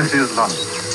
This is London.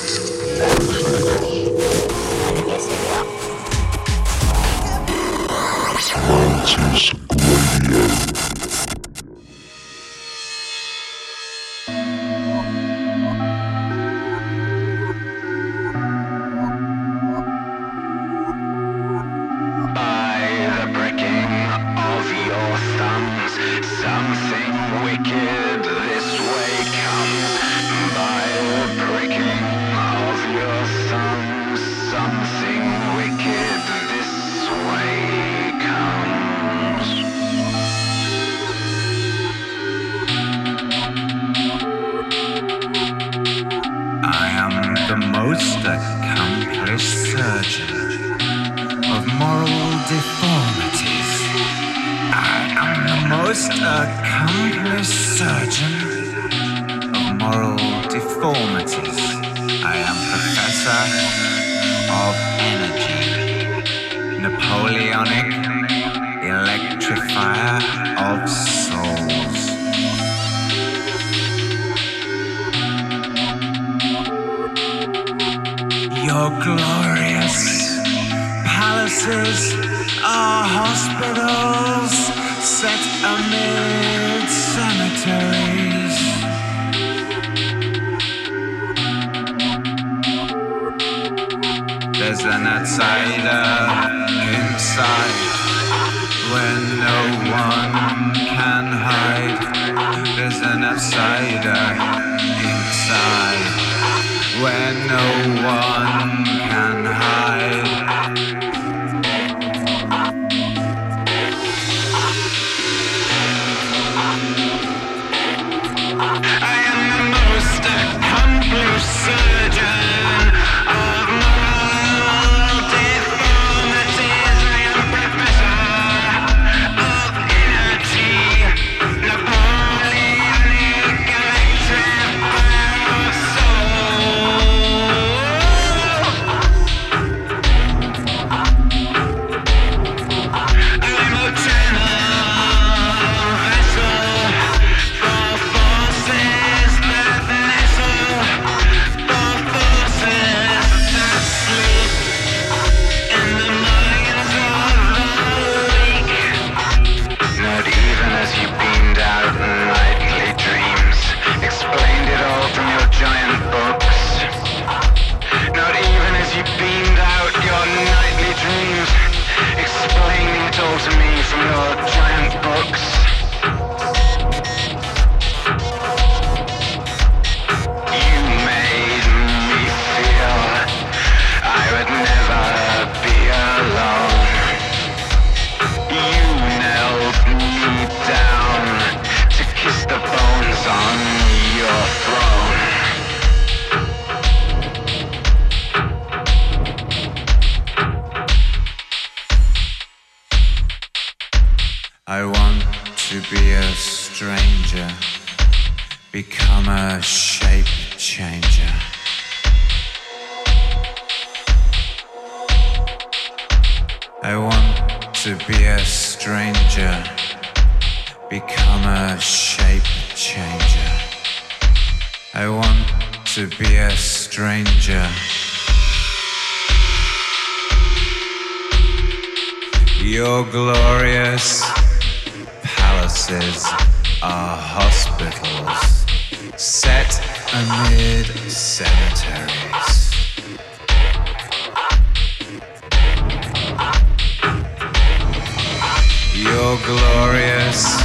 be a stranger. Your glorious palaces are hospitals set amid cemeteries. Your glorious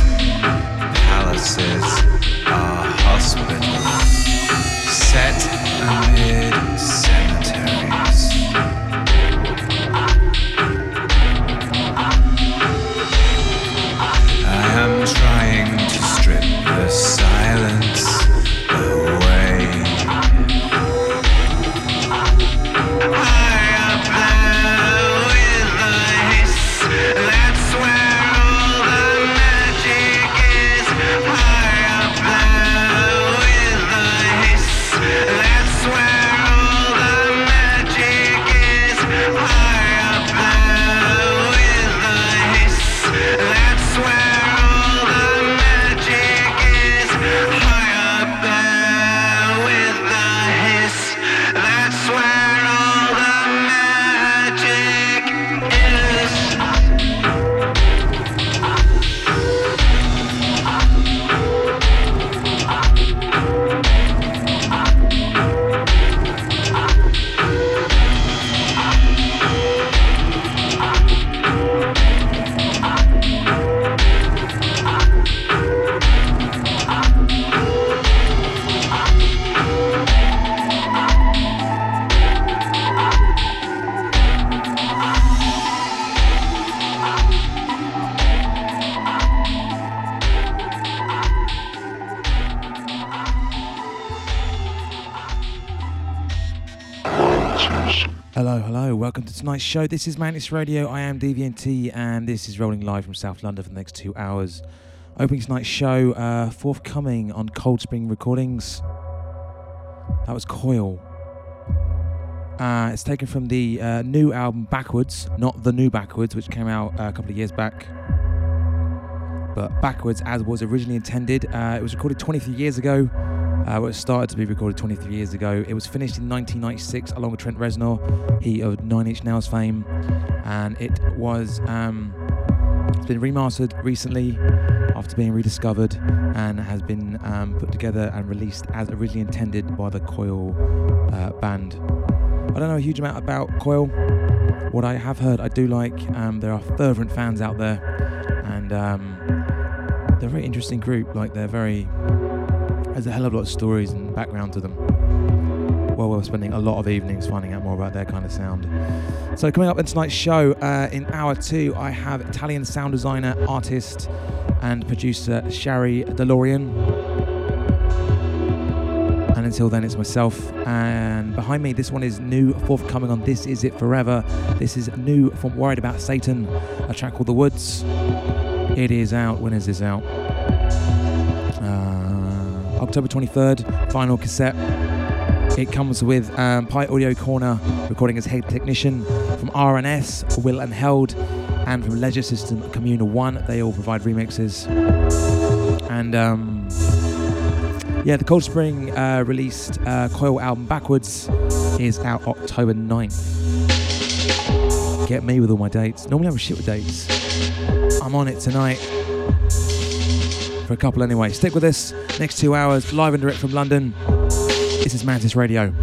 tonight's show. This is Mantis Radio. I am DVNT, and this is rolling live from South London for the next two hours. Opening tonight's show, uh, forthcoming on Cold Spring Recordings. That was Coil. Uh, it's taken from the uh, new album Backwards, not the new Backwards, which came out uh, a couple of years back, but Backwards as was originally intended. Uh, it was recorded 23 years ago. Uh, it started to be recorded 23 years ago. It was finished in 1996 along with Trent Reznor, he of Nine Inch Nails fame, and it was um, it's been remastered recently after being rediscovered and has been um, put together and released as originally intended by the Coil uh, band. I don't know a huge amount about Coil. What I have heard, I do like. Um, there are fervent fans out there, and um, they're a very interesting group. Like they're very there's a hell of a lot of stories and background to them. Well, we're spending a lot of evenings finding out more about their kind of sound. So, coming up in tonight's show, uh, in hour two, I have Italian sound designer, artist, and producer Shari DeLorean. And until then, it's myself. And behind me, this one is new, forthcoming on This Is It Forever. This is new from Worried About Satan, a track called The Woods. It is out. When is this out? October 23rd, final cassette. It comes with um, Pi Audio Corner recording as head technician from RNS, Will and Held, and from Leisure System Communal One. They all provide remixes. And um, yeah, the Cold Spring uh, released uh, Coil album Backwards is out October 9th. Get me with all my dates. Normally I'm shit with dates. I'm on it tonight. For a couple anyway. Stick with us. Next two hours, live and direct from London. This is Mantis Radio.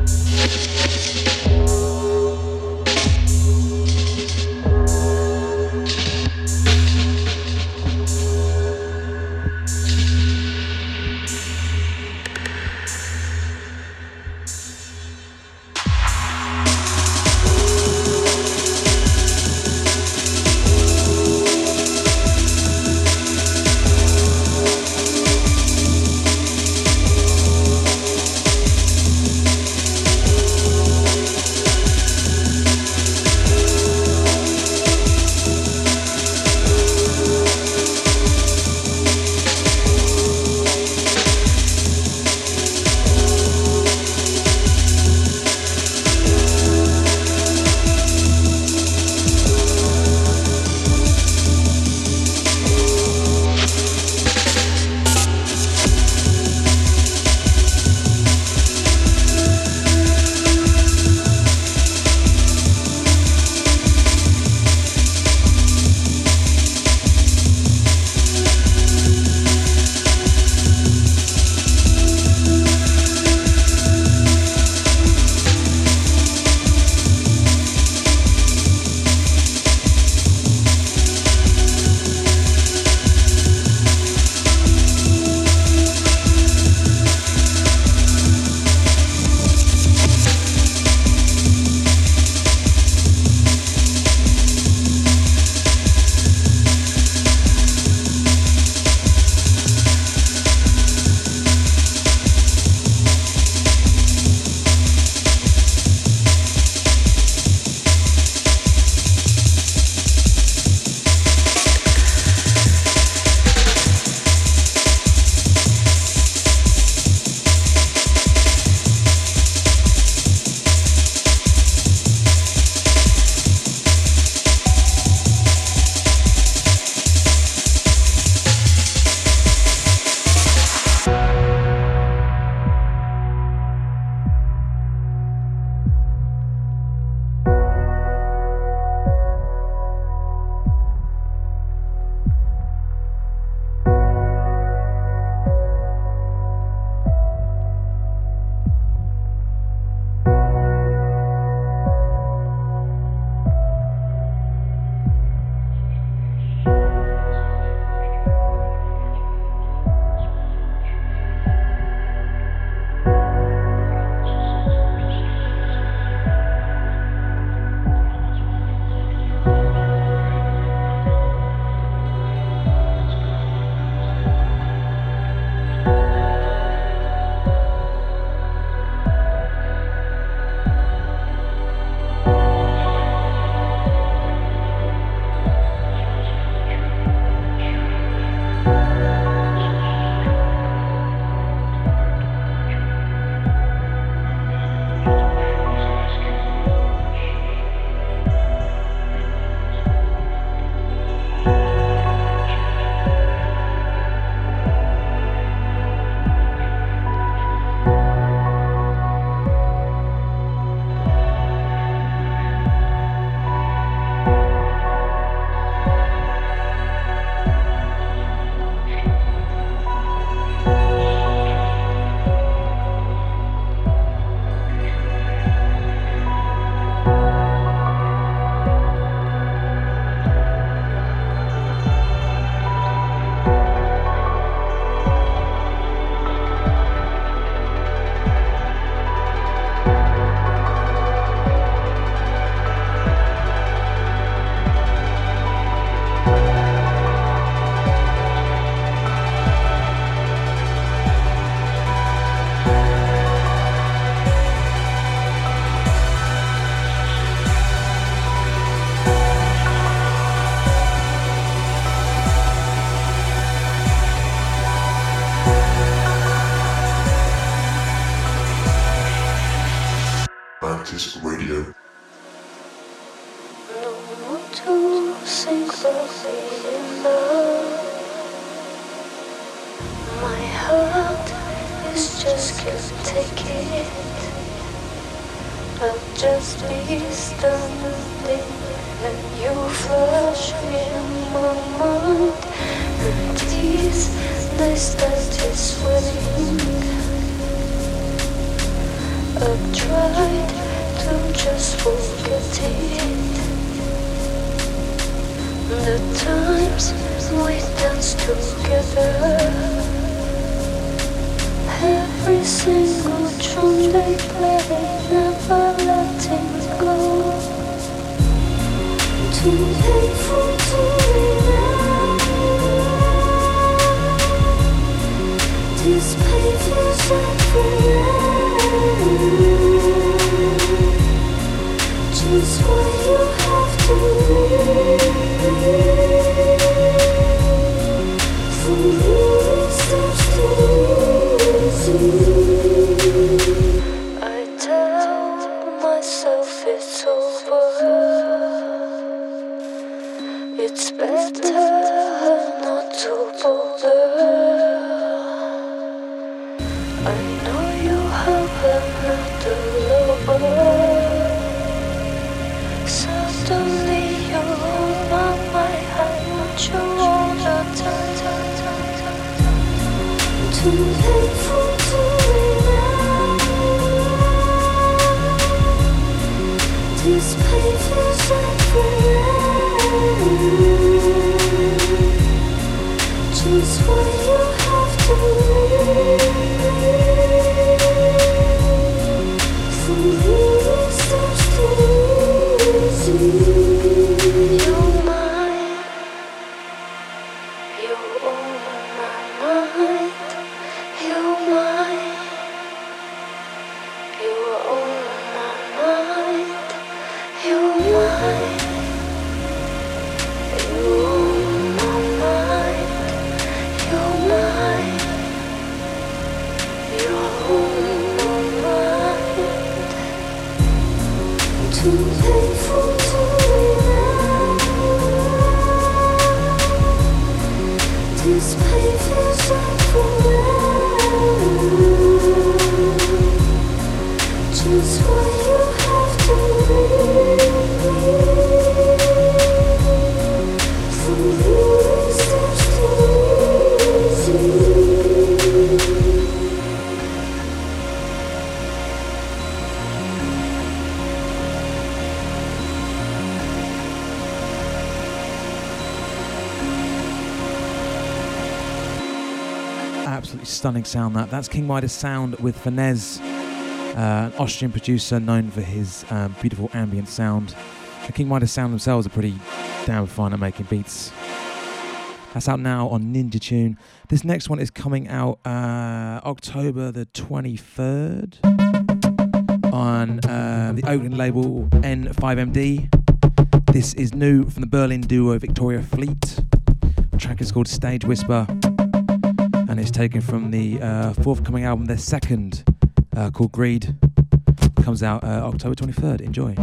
stunning sound that. That's King Midas Sound with Fennesz uh, an Austrian producer known for his um, beautiful ambient sound. The King Midas Sound themselves are pretty damn fine at making beats. That's out now on Ninja Tune. This next one is coming out uh, October the 23rd on uh, the Oakland label N5MD. This is new from the Berlin duo Victoria Fleet. The track is called Stage Whisper and it's taken from the uh, forthcoming album, their second uh, called Greed. Comes out uh, October 23rd. Enjoy.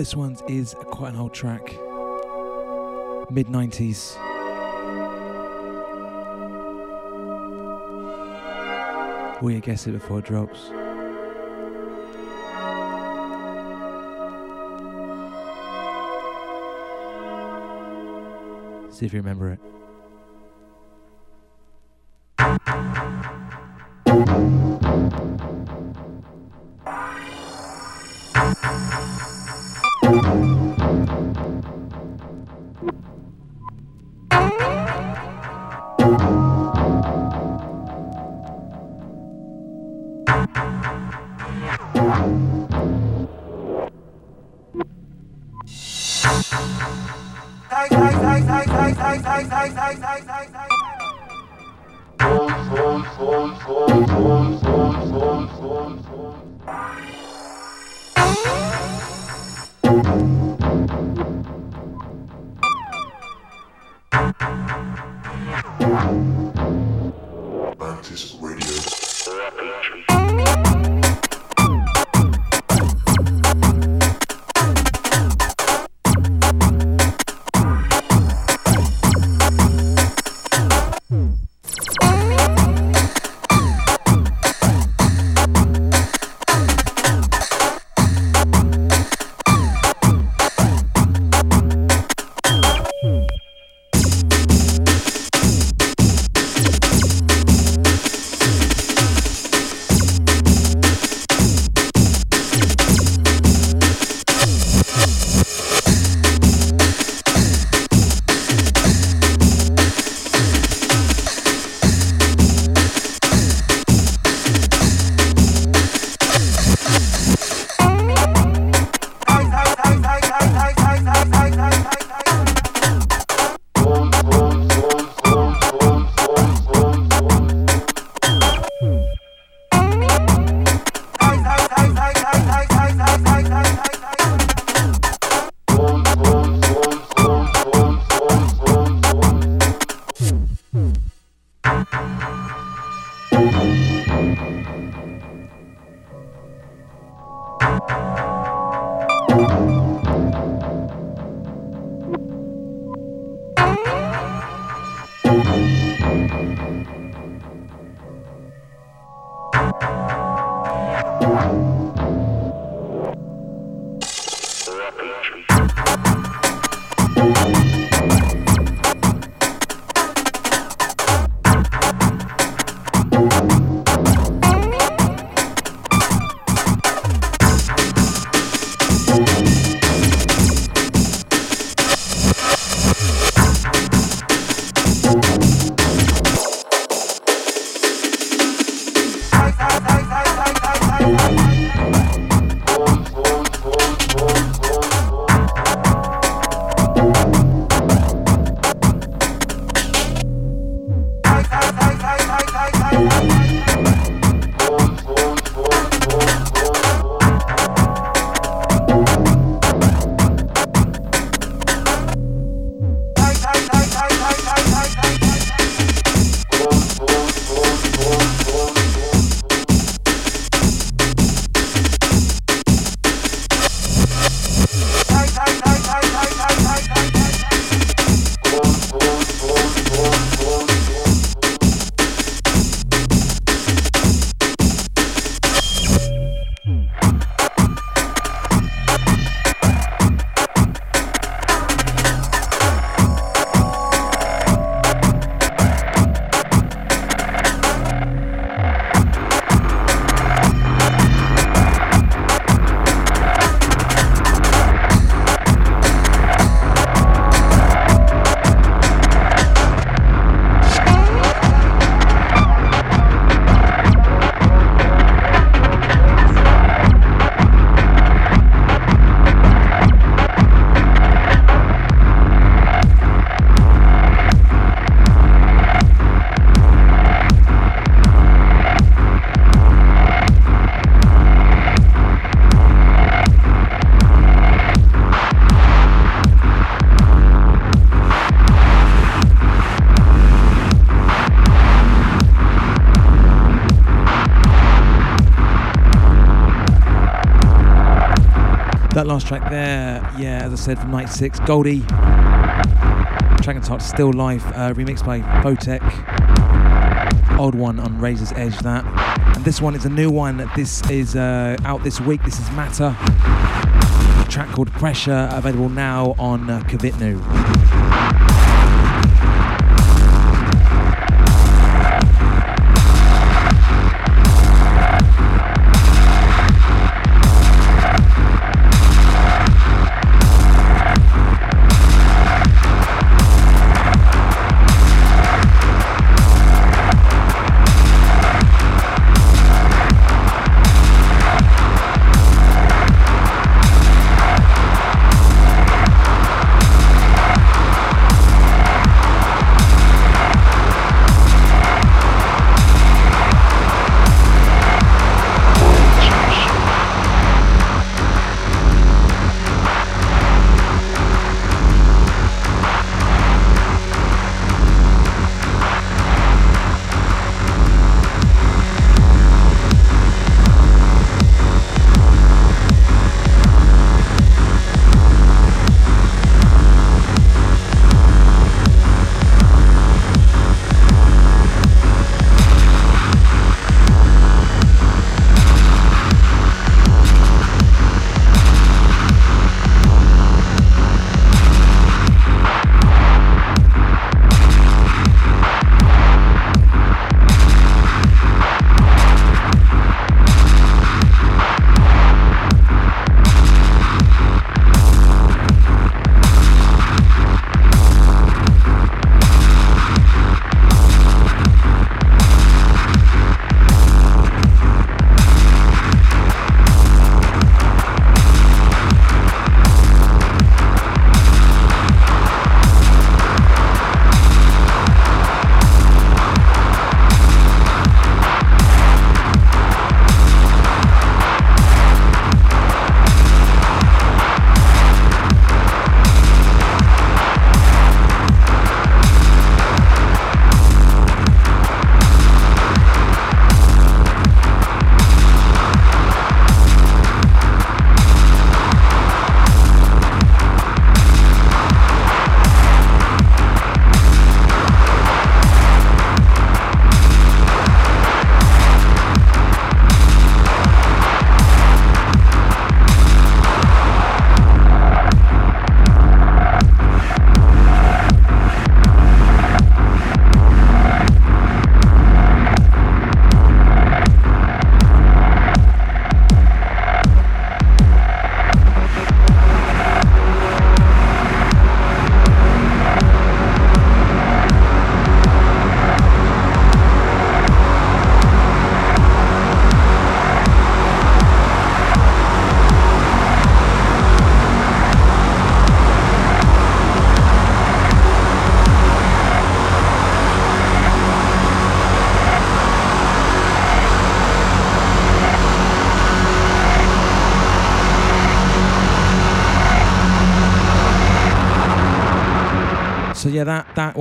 This one is quite an old track, mid 90s. Will you guess it before it drops? See if you remember it. Last track there, yeah, as I said, from Night 6, Goldie. Track and entitled Still Life, uh, remixed by Photek. Old one on Razor's Edge, that. And this one is a new one. This is uh, out this week. This is Matter. A track called Pressure, available now on uh, Kvitnu.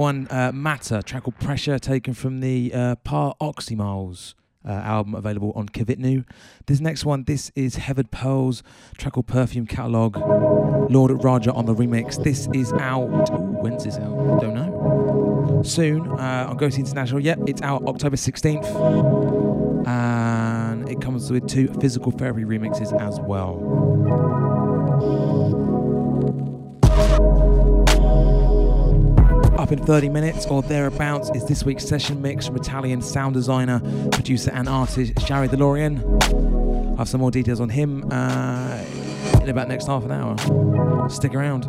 One, uh, Matter, track called Pressure, taken from the uh, Par Oxymoles uh, album available on Kvitnu. This next one, this is Heathered Pearls, track called Perfume Catalog, Lord Raja on the remix. This is out. Ooh, when's this out? Don't know. Soon uh, on Ghostly International. Yep, it's out October 16th. And it comes with two physical therapy remixes as well. Up in 30 minutes or thereabouts is this week's session mix from Italian sound designer, producer, and artist Shari DeLorean. I have some more details on him uh, in about next half an hour. Stick around.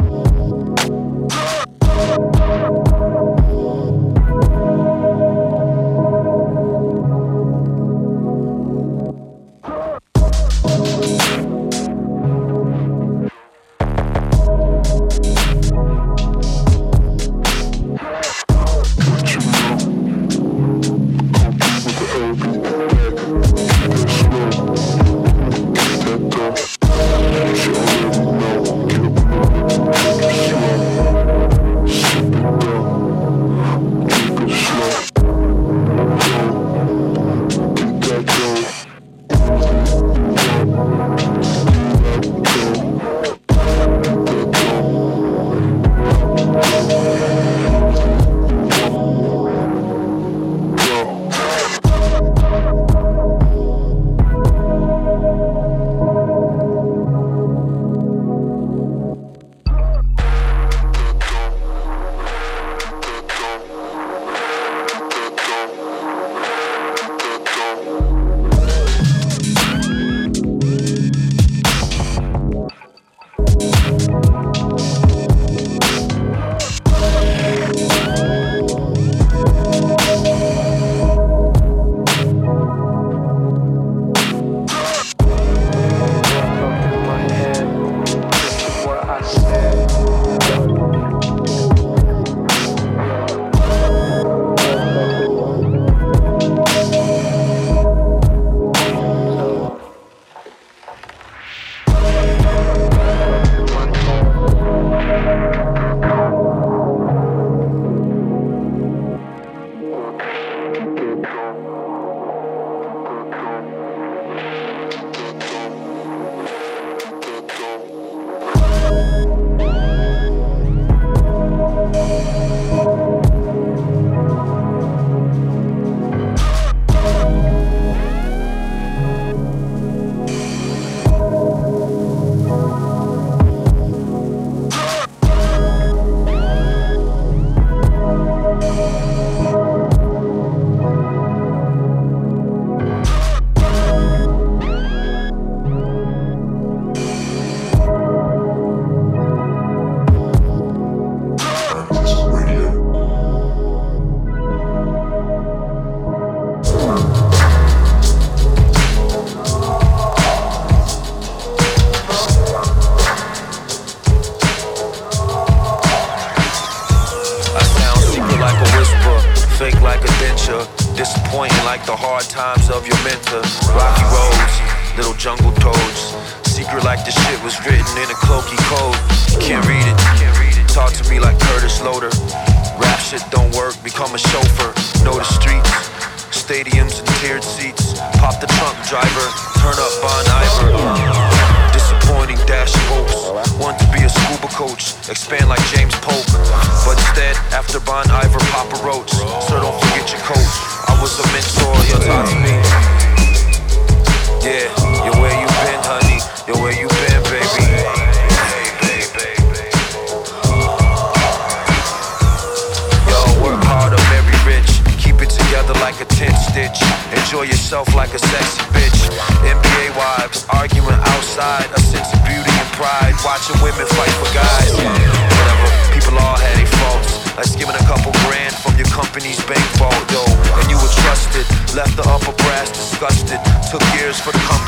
took years for the company.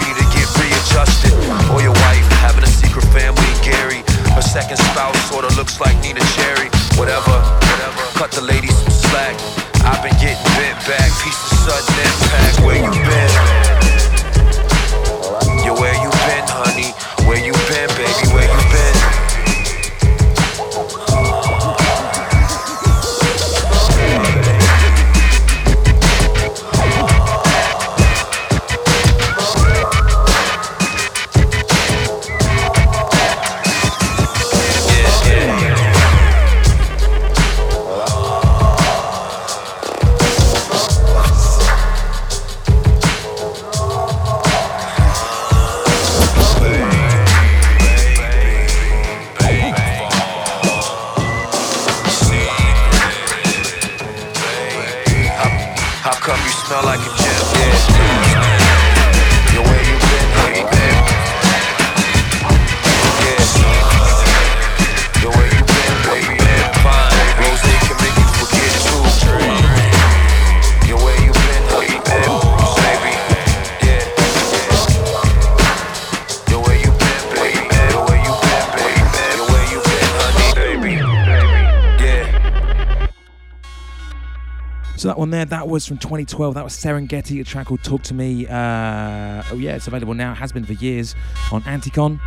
Was from 2012. That was Serengeti, a track called "Talk to Me." Uh, oh yeah, it's available now. Has been for years on Anticon.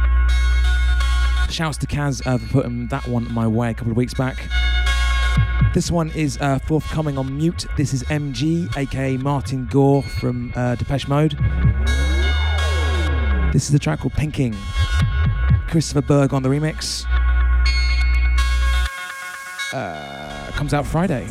Shouts to Kaz uh, for putting that one my way a couple of weeks back. This one is uh, forthcoming on Mute. This is MG, aka Martin Gore from uh, Depeche Mode. This is the track called Pinking. Christoffer Berg on the remix. Uh, comes out Friday.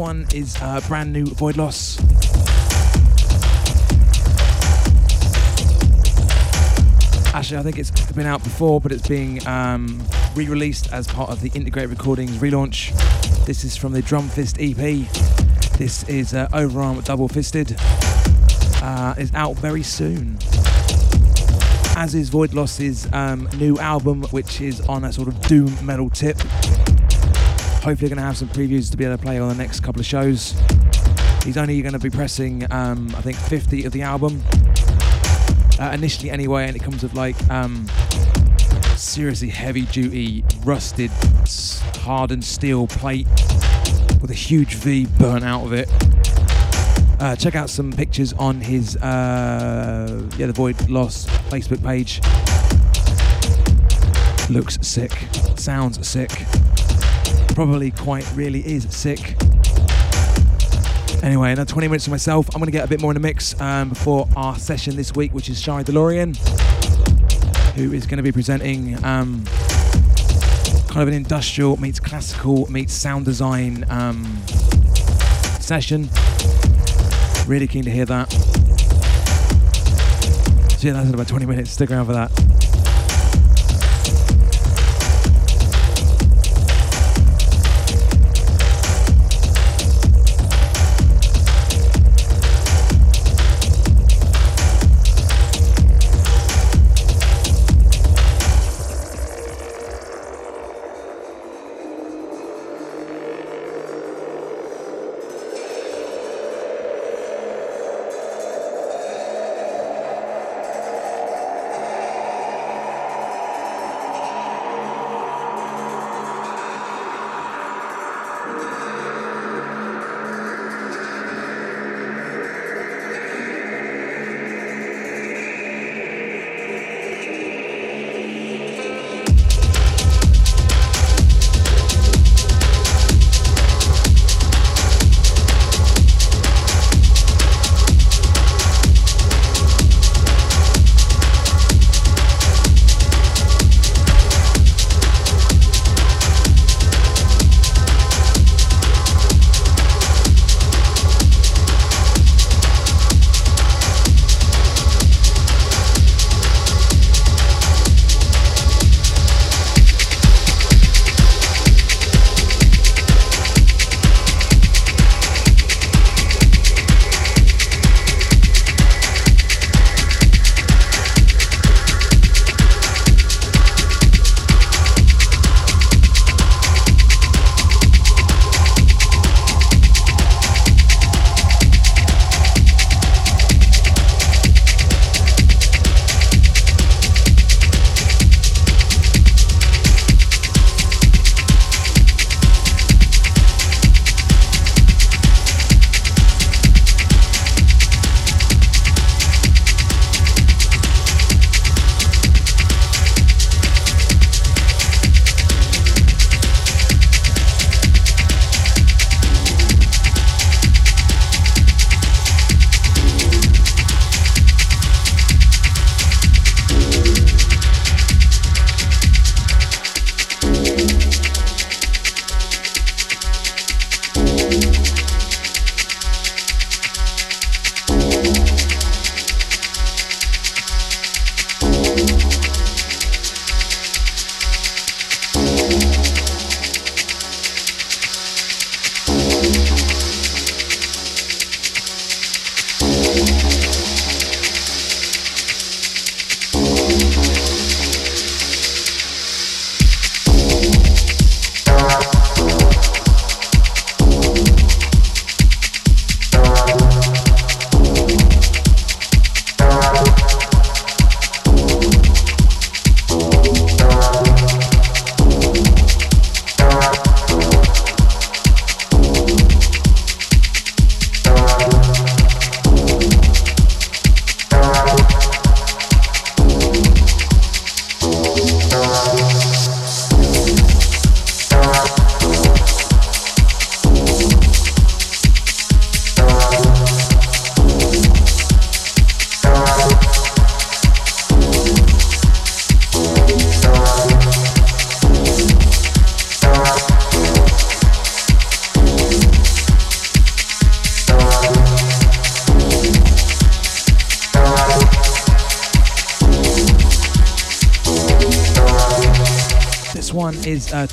One is uh, brand new Void Loss. Actually, I think it's been out before, but it's being um, re-released as part of the Integrate Recordings relaunch. This is from the Drum Fist EP. This is uh, Overarm Double Fisted. Uh, is out very soon. As is Void Loss's um, new album, which is on a sort of doom metal tip. Hopefully, going to have some previews to be able to play on the next couple of shows. He's only going to be pressing, um, I think, 50 of the album. Uh, initially, anyway, and it comes with like um, seriously heavy duty, rusted, hardened steel plate with a huge V burnt out of it. Uh, check out some pictures on his uh, yeah the Void Loss Facebook page. Looks sick, sounds sick, probably quite really is sick. Anyway, another 20 minutes to myself. I'm going to get a bit more in the mix um, before our session this week, which is Shai DeLorean, who is going to be presenting um, kind of an industrial meets classical meets sound design um, session. Really keen to hear that. So yeah, that's in about 20 minutes. Stick around for that.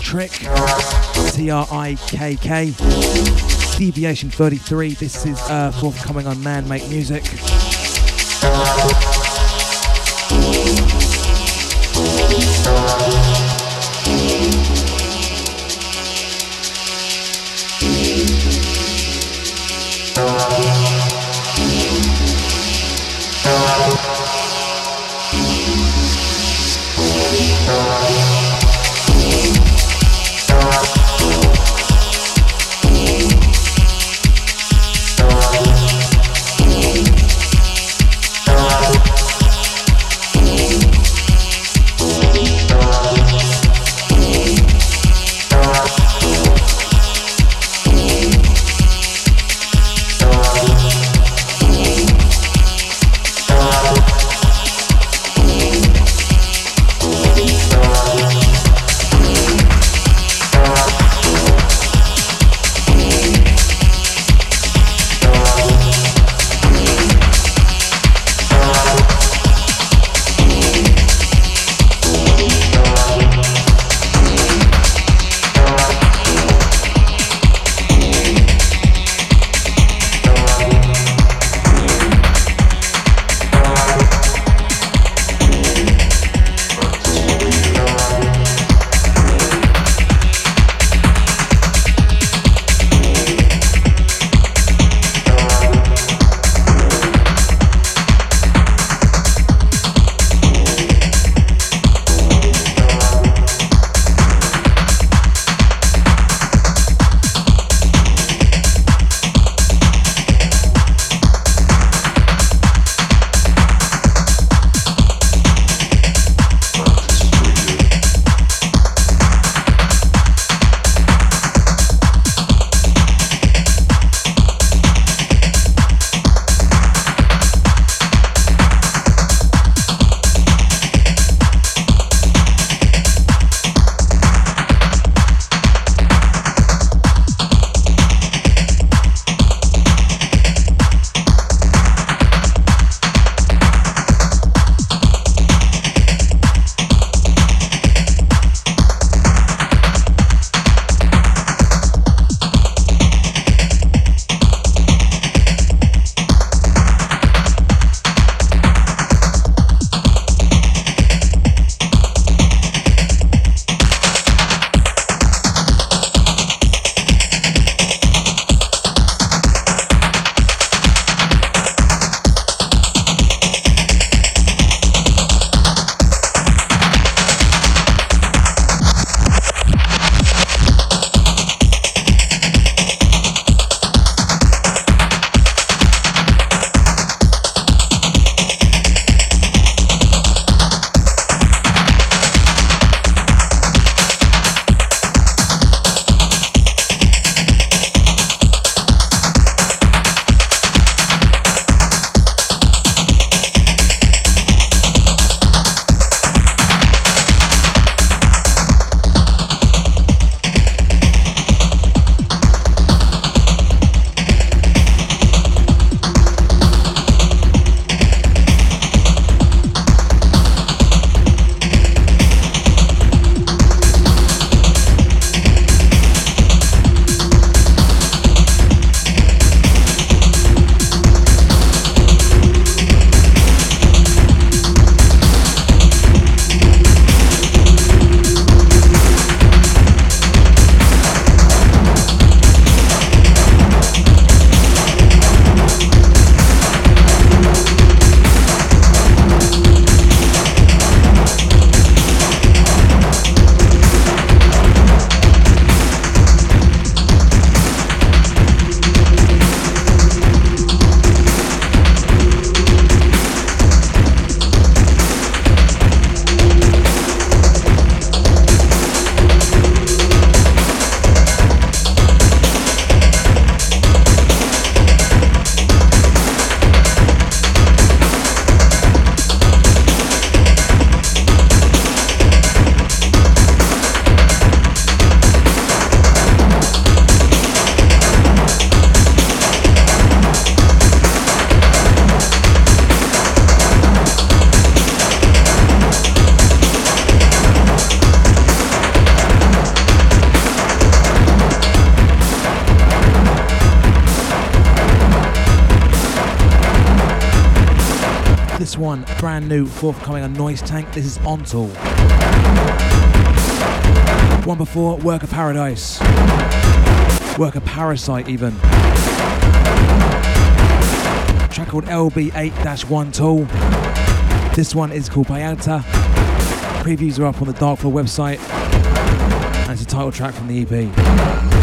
Trikk, T R I K K. Deviation 33. This is uh, forthcoming on Man Make Music. Brand new, forthcoming on Noise Tank. This is Ontal. One before, Work of Paradise. Worker Parasite, even. track called LB8-1 Tool. This one is called Bayanta. Previews are up on the Dark Floor website. And it's a title track from the EP.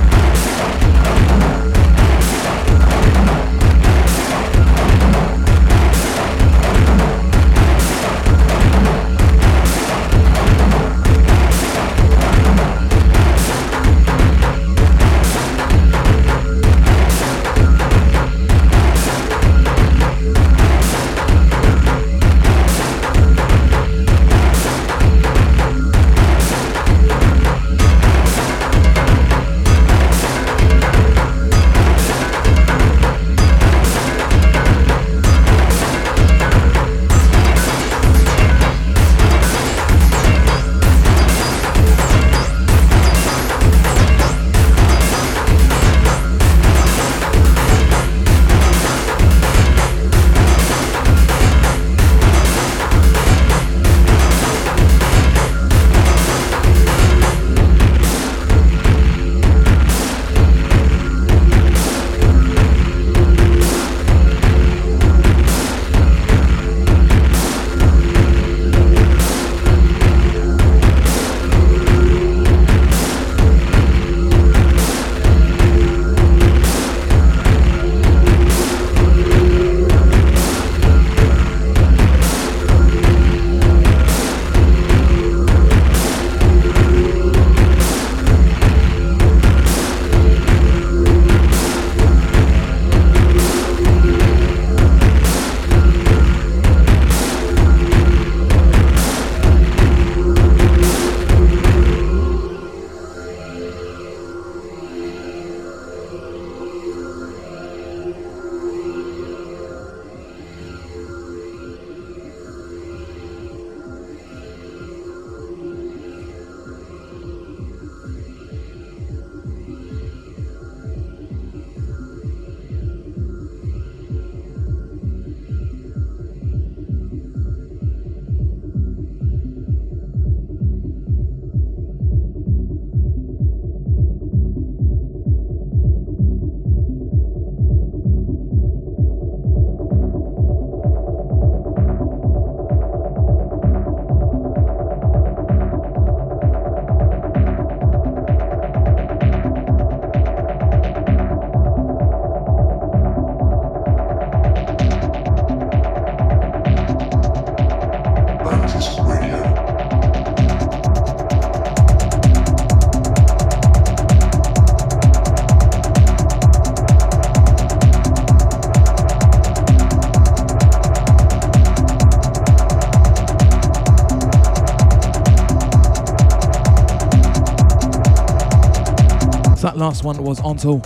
Last one was Ontal,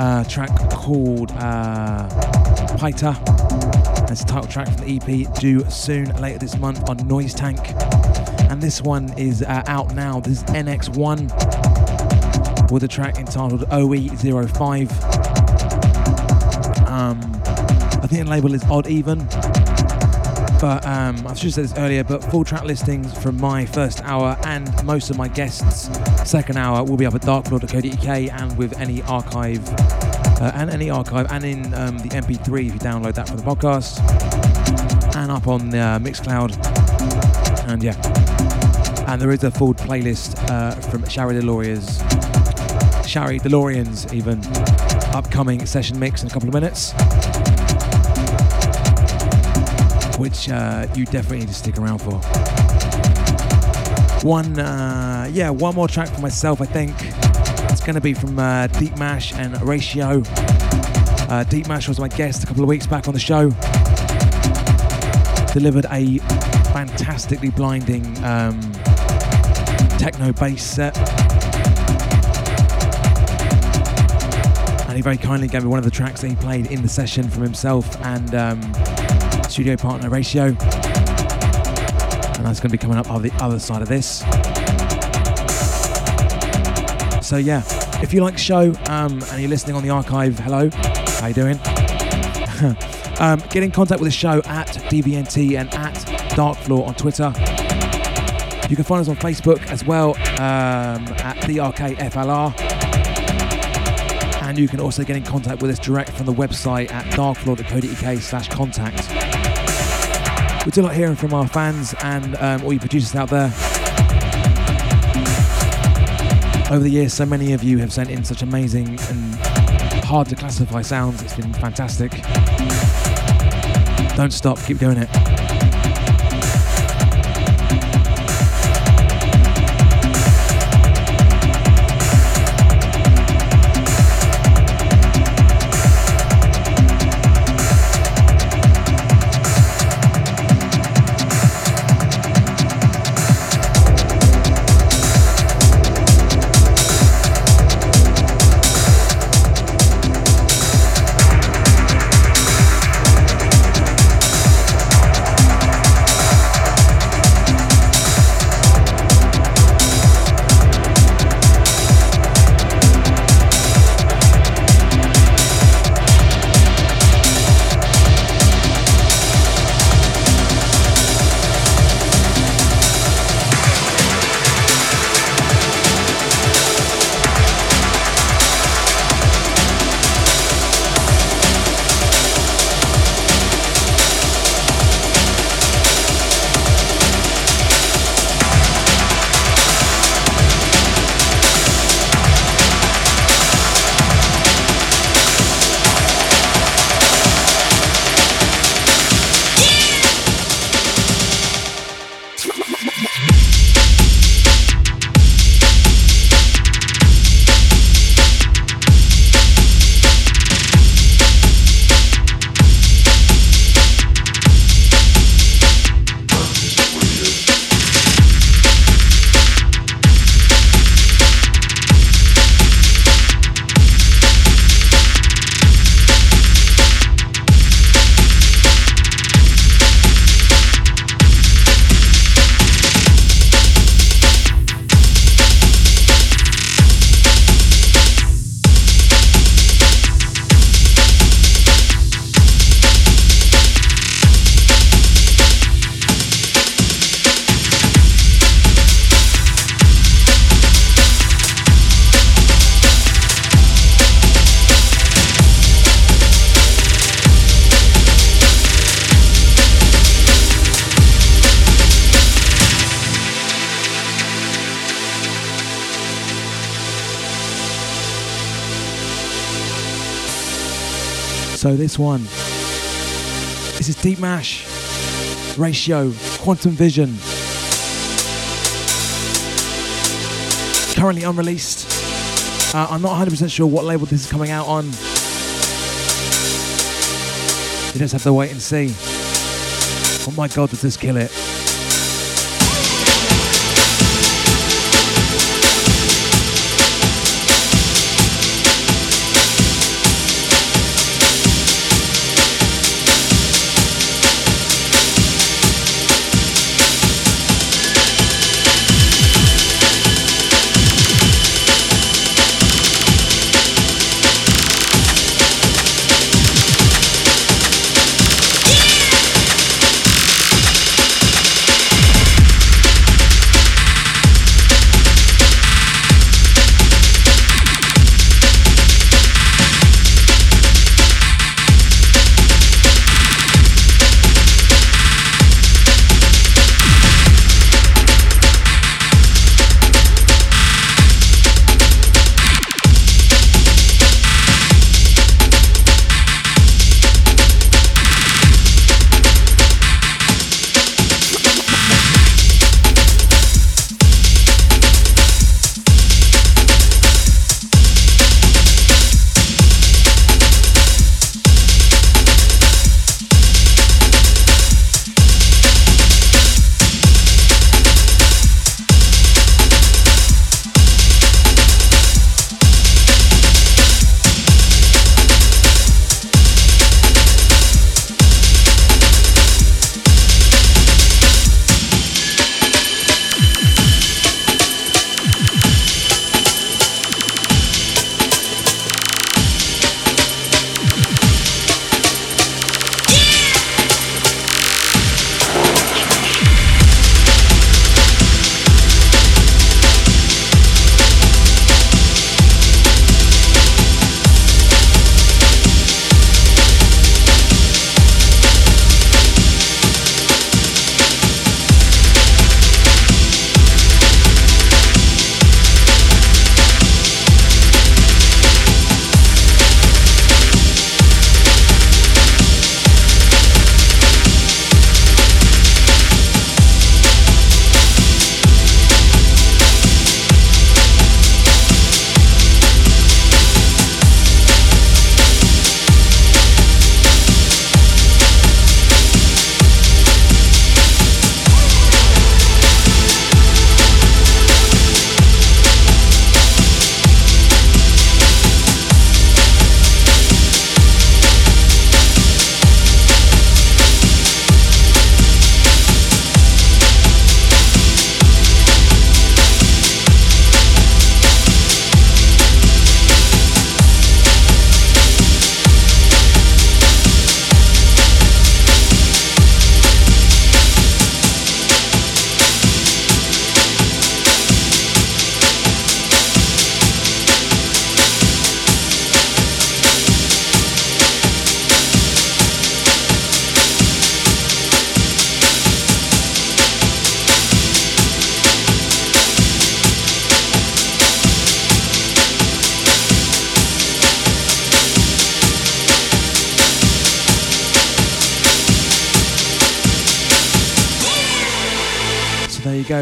uh, track called uh, Paita. It's a title track from the EP due soon later this month on Noise Tank. And this one is uh, out now. This is NX1 with a track entitled OE05. Um, I think the label is Odd Even. But um, I should have said this earlier, but full track listings from my first hour and most of my guests' second hour will be up at darkfloor.co.uk and with any archive, uh, and any archive, and in um, the MP3 if you download that from the podcast, and up on the uh, Mixcloud. And yeah, and there is a full playlist uh, from Shari DeLoreans, Shari DeLoreans even, upcoming session mix in a couple of minutes which uh, you definitely need to stick around for. One, uh, yeah, one more track for myself, I think. It's going to be from uh, Deep Mash and Ratio. Uh, Deep Mash was my guest a couple of weeks back on the show. Delivered a fantastically blinding um, techno bass set. And he very kindly gave me one of the tracks that he played in the session from himself and um, studio partner ratio. And that's going to be coming up on the other side of this. So yeah, if you like the show um, and you're listening on the archive, hello, how you doing? Um, get in contact with the show at DVNT and at Darkfloor on Twitter. You can find us on Facebook as well um, at DRKFLR. And you can also get in contact with us direct from the website at darkfloor.co.uk slash contact. We do like hearing from our fans and um, all you producers out there. Over the years, so many of you have sent in such amazing and hard to classify sounds. It's been fantastic. Don't stop, keep doing it. One, this is Deep Mash, Ratio, Quantum Vision. Currently unreleased. Uh, I'm not 100% sure what label this is coming out on. You just have to wait and see. Oh my god, does this kill it?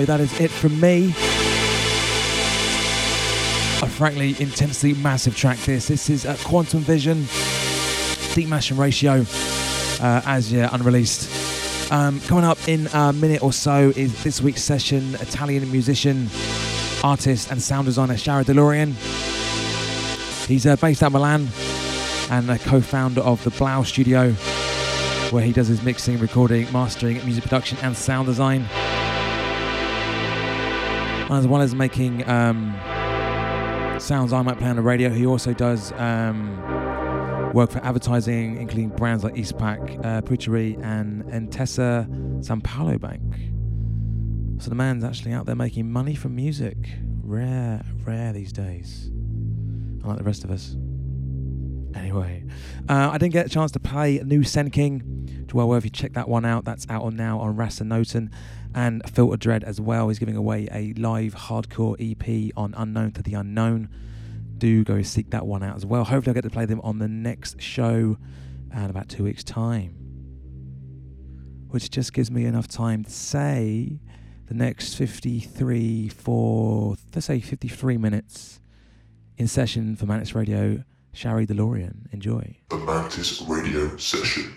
That is it from me. A frankly intensely massive track. This. This is uh, Quantum Vision, Deep Mashing Ratio, uh, as yet unreleased. Um, coming up in a minute or so is this week's session. Italian musician, artist, and sound designer Shara DeLorean. He's uh, based out Milan and a co-founder of the Blau Studio, where he does his mixing, recording, mastering, music production, and sound design. As well as making um, sounds I might play on the radio, he also does um, work for advertising, including brands like Eastpak, uh, and Intesa Sanpaolo Bank. So the man's actually out there making money from music. Rare, rare these days. Unlike the rest of us. Anyway, uh, I didn't get a chance to play New Sen King. Well worth you check that one out. That's out on now on Raster-Noton and Filter Dread as well. He's giving away a live hardcore EP on Unknown to the Unknown. Do go seek that one out as well. Hopefully, I'll get to play them on the next show in about two weeks' time. Which just gives me enough time to say the next 53 for, let's say 53 minutes in session for Mantis Radio. Shari DeLorean. Enjoy. The Mantis Radio Session.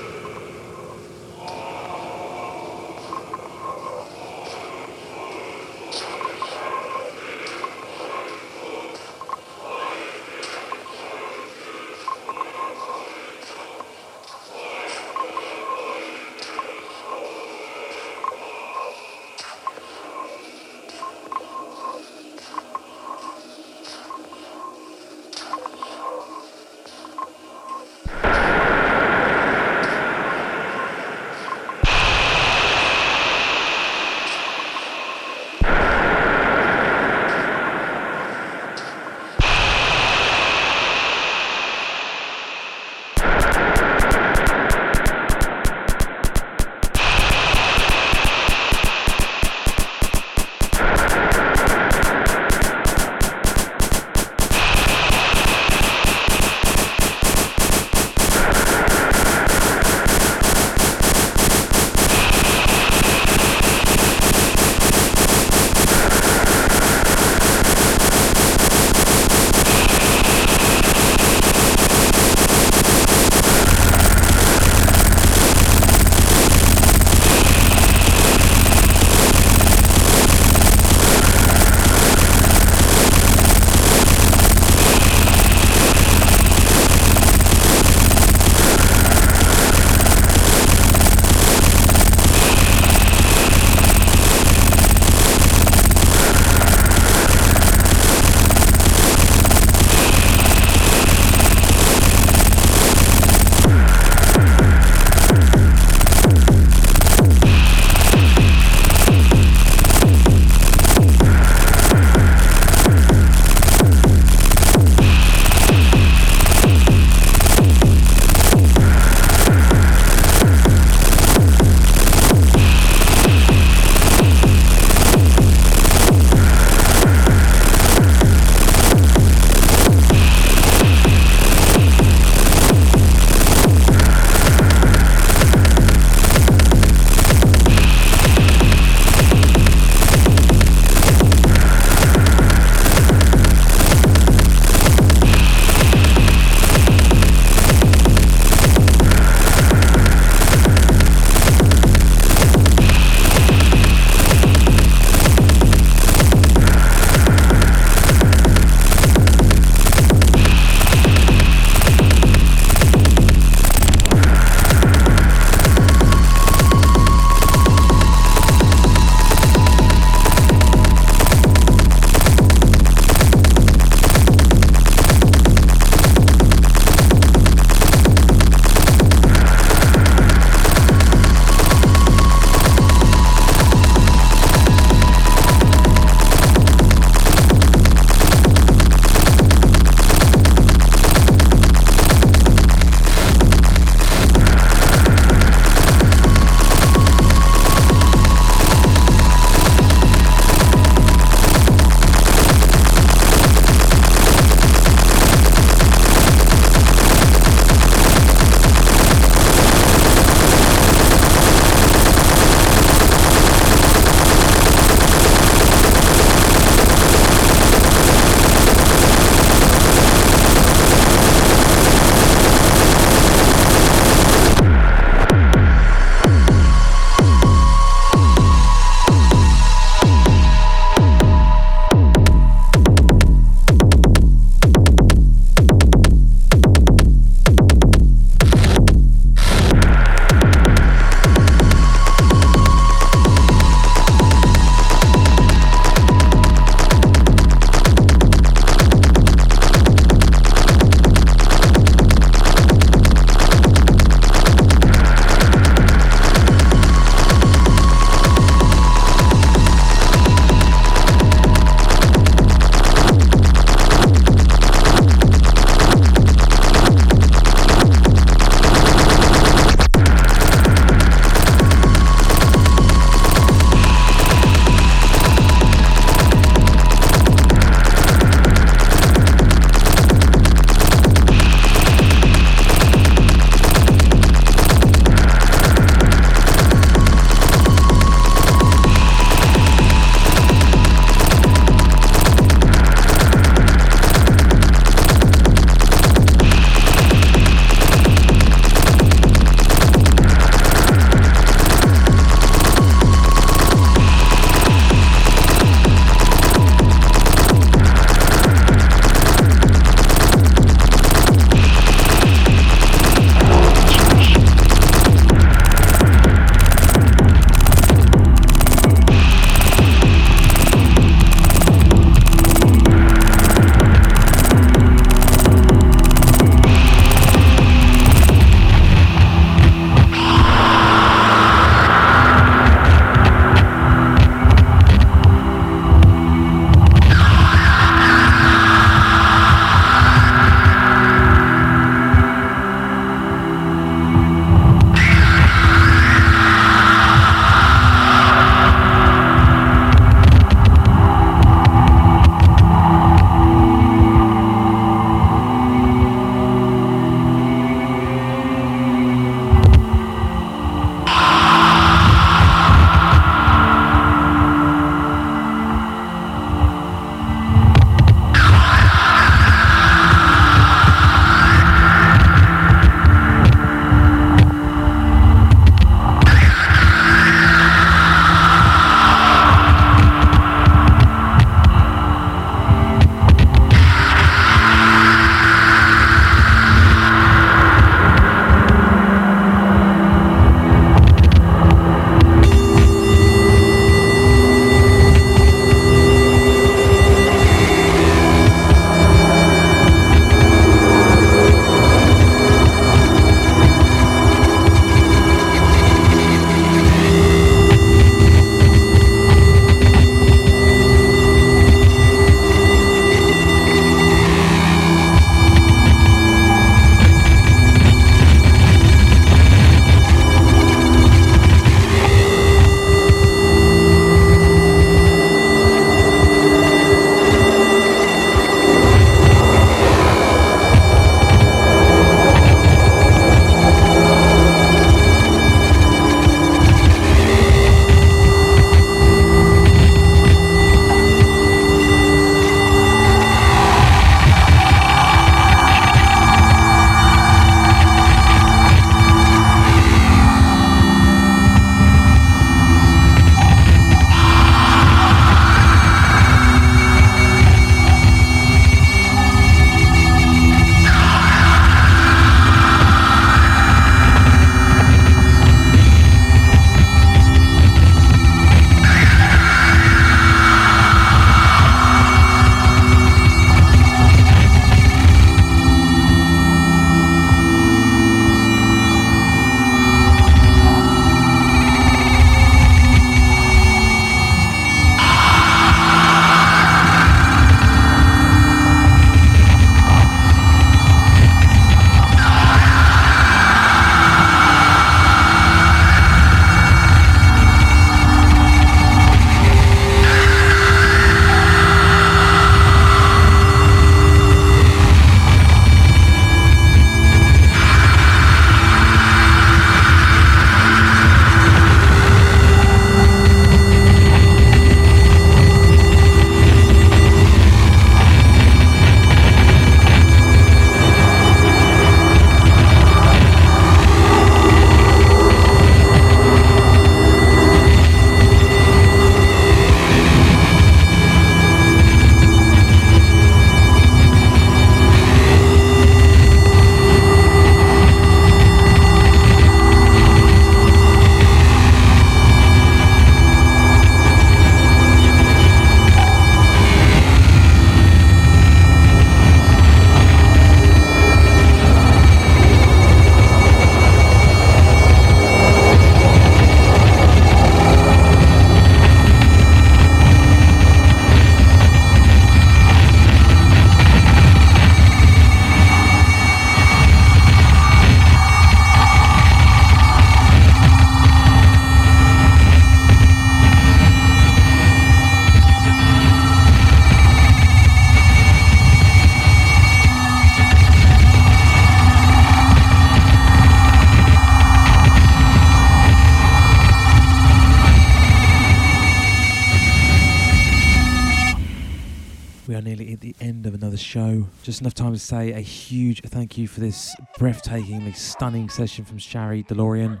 Say a huge thank you for this breathtakingly stunning session from Shari DeLorean.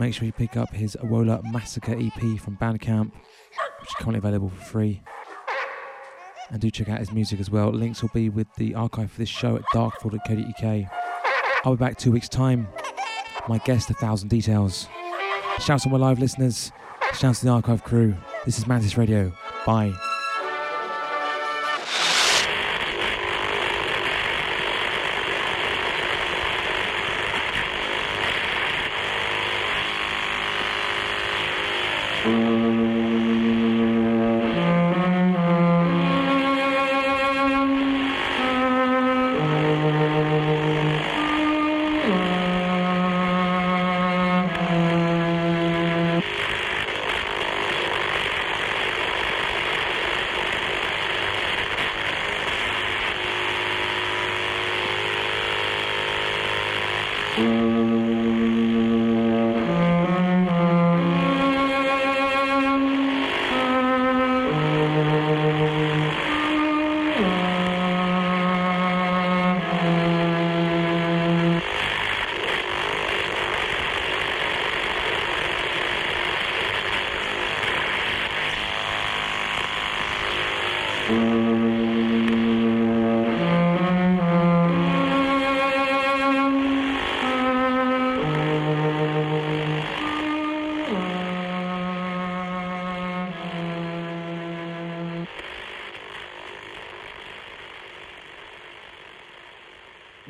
Make sure you pick up his Awola Massacre EP from Bandcamp, which is currently available for free. And do check out his music as well. Links will be with the archive for this show at darkford.co.uk. I'll be back two weeks' time. My guest, A Thousand Details. Shouts to my live listeners. Shouts to the archive crew. This is Mantis Radio. Bye.